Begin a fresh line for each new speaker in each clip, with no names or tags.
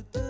the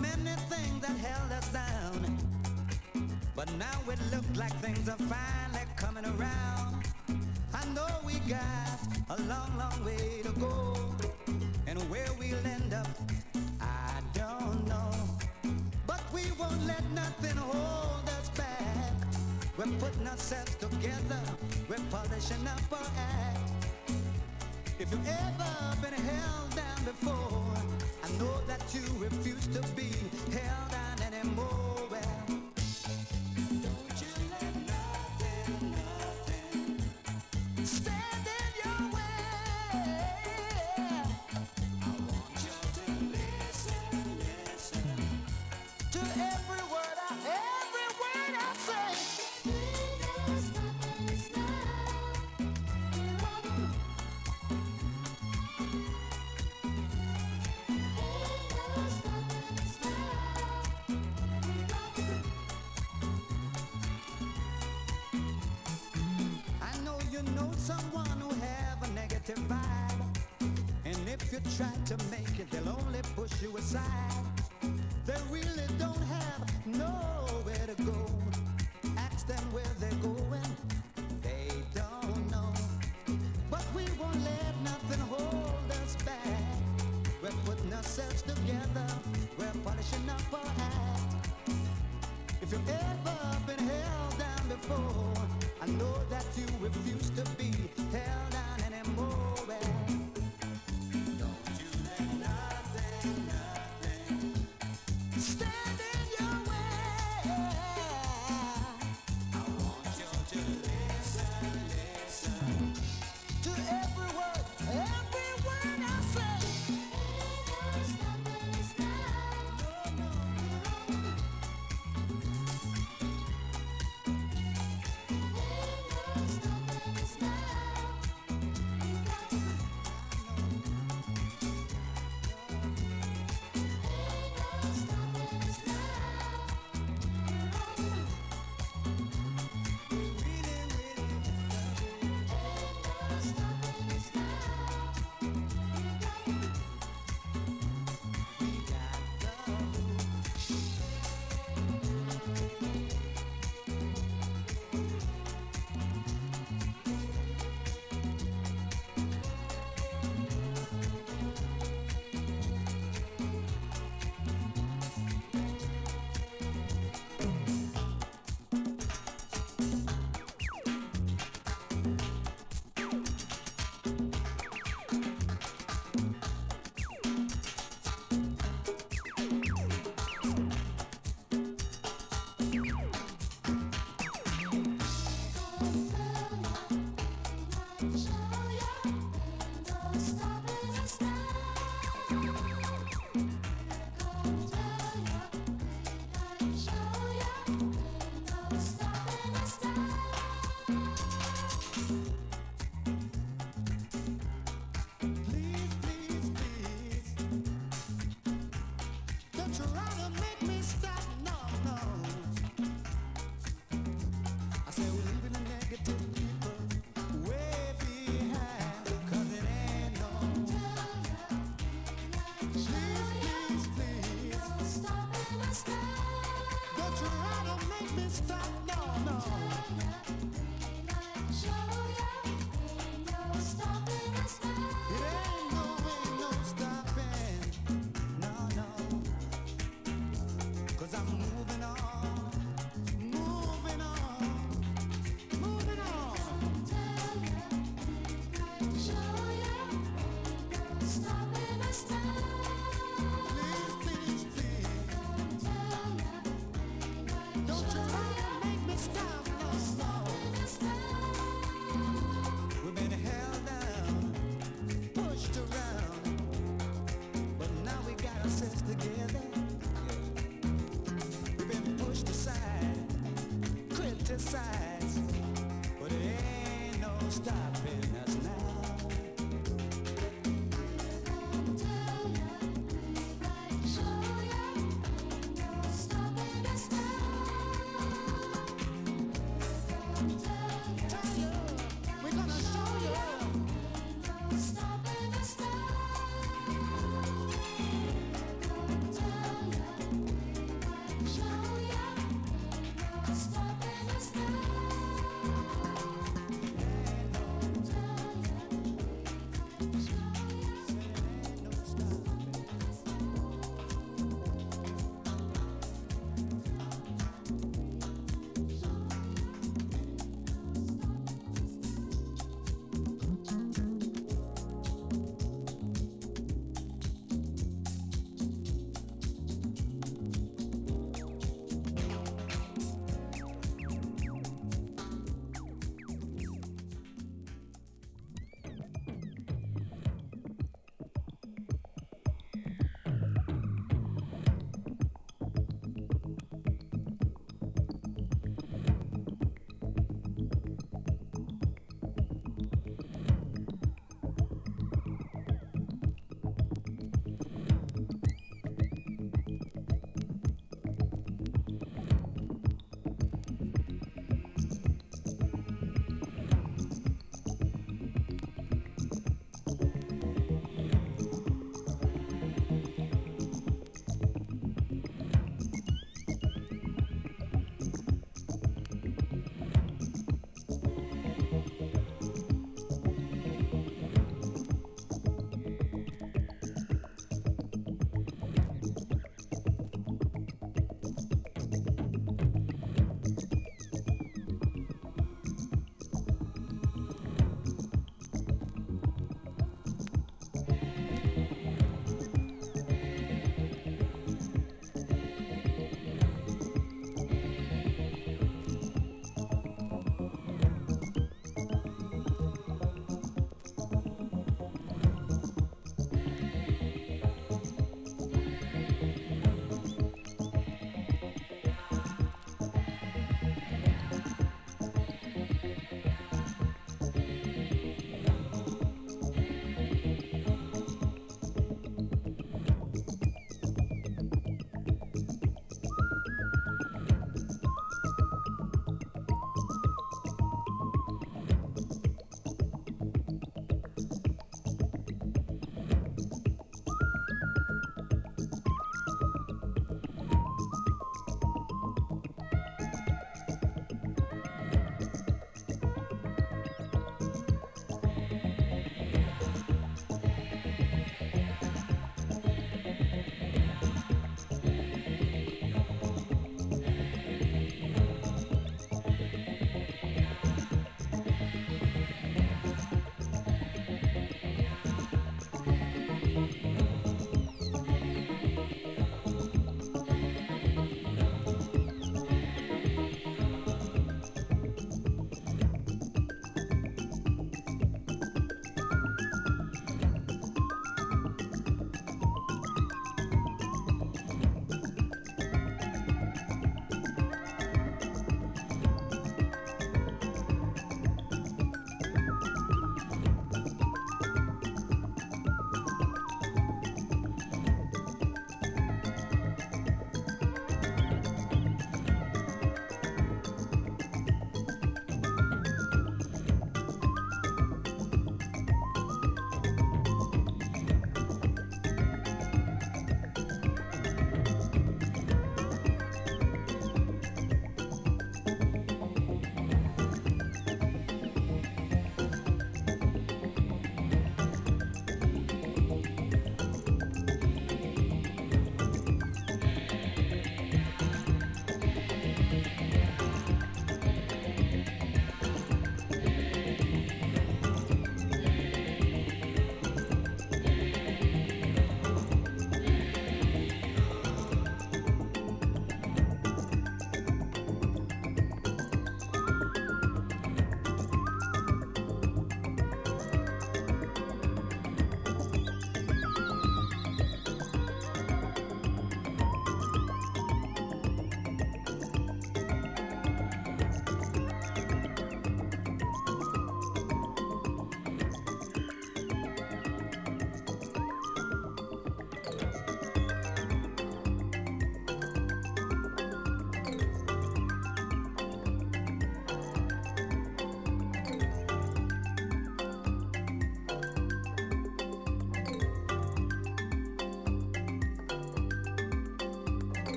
many things that held us down. But now it looks like things are finally coming around. I know we got a long, long way to go. And where we'll end up, I don't know. But we won't let nothing hold us back. We're putting ourselves together, we're polishing up someone who have a negative vibe. And if you try to make it, they'll only push you aside. They really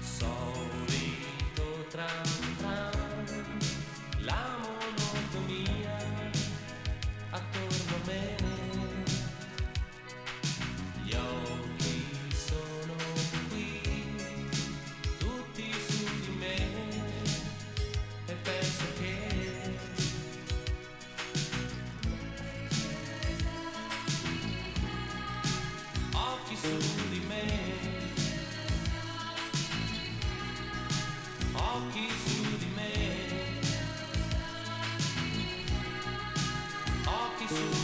Sono l'unico tra la monotonia attorno a me, gli occhi sono qui, tutti su di me e Thank you. Peace.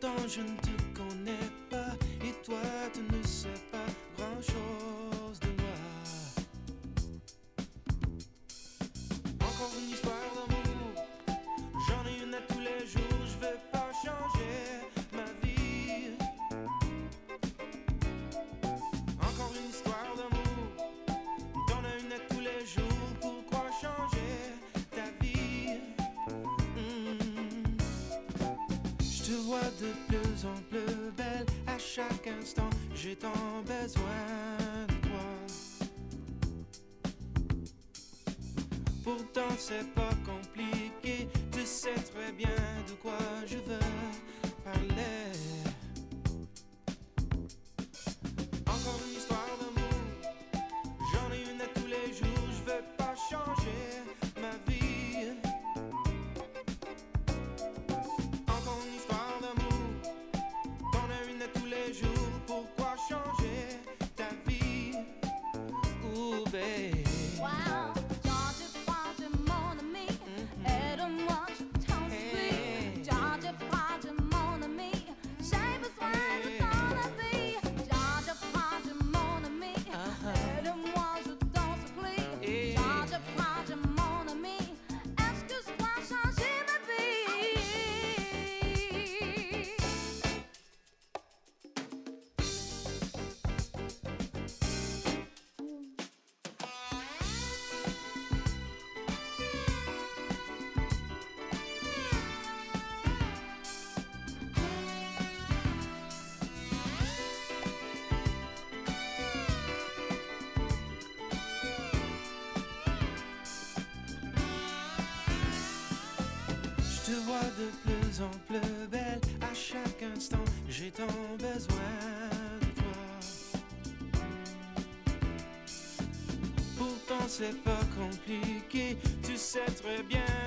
当真。te
vois de plus en plus belle. À chaque instant, j'ai tant besoin de toi. Pourtant, c'est pas compliqué. Tu sais très bien de quoi je veux. exemple belle à chaque instant. J'ai tant besoin de toi. Pourtant c'est pas compliqué, tu sais très bien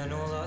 and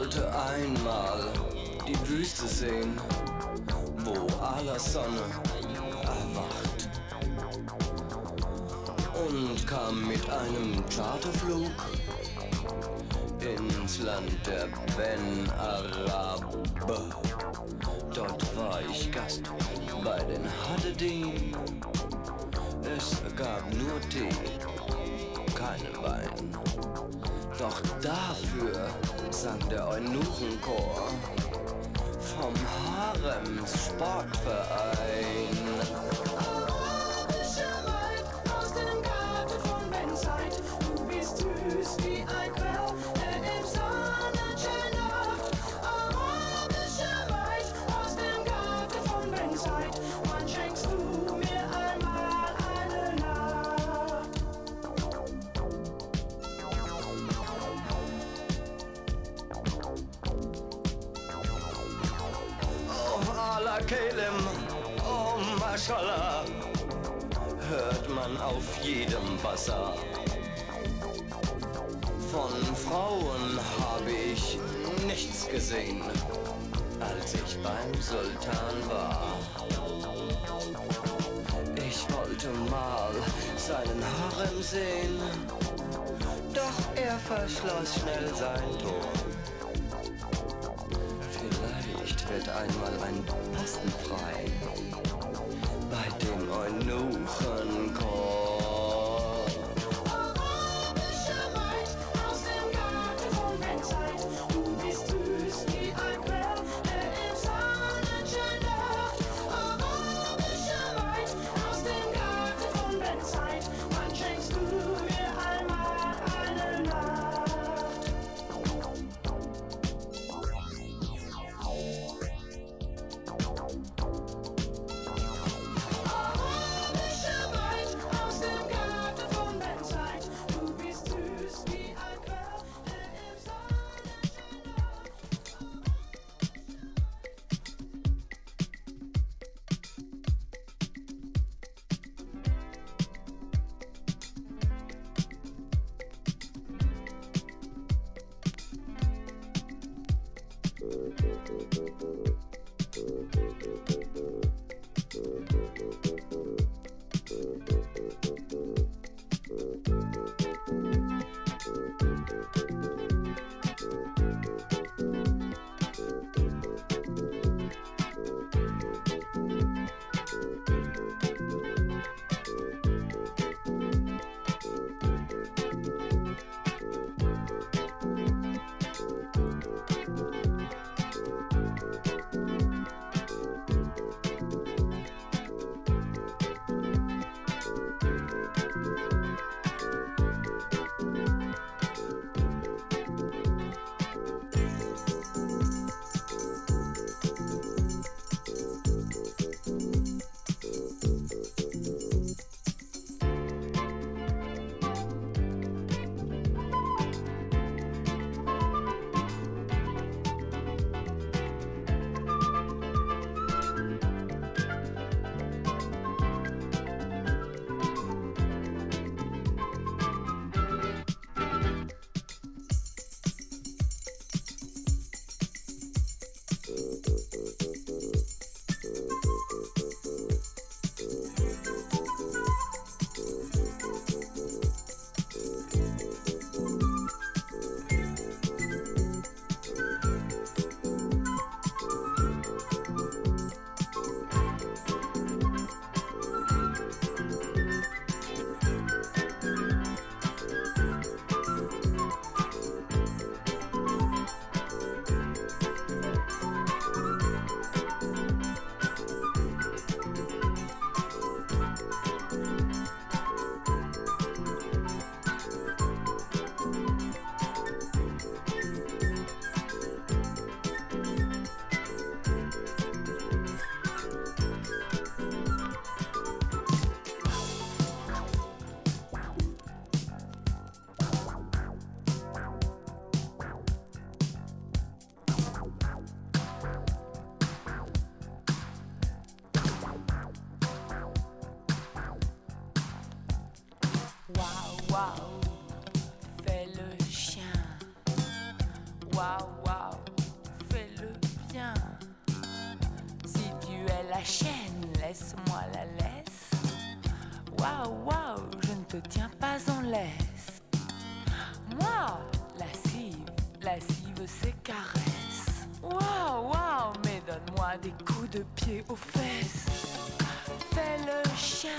wollte einmal die Wüste sehen, wo aller Sonne erwacht. Und kam mit einem Charterflug ins Land der Ben Arab. tanzende Eunuchenchor vom Harems Sportverein.
Sultan war. Ich wollte mal seinen Harem sehen, doch er verschloss schnell sein Tor. Vielleicht wird einmal ein Posten frei, bei dem
Eunuchen lascive ses caresses. Waouh, waouh, mais donne-moi des coups de pied aux fesses. Fais le chien.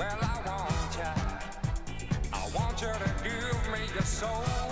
Well, I
want you.
I want you
to give me your soul.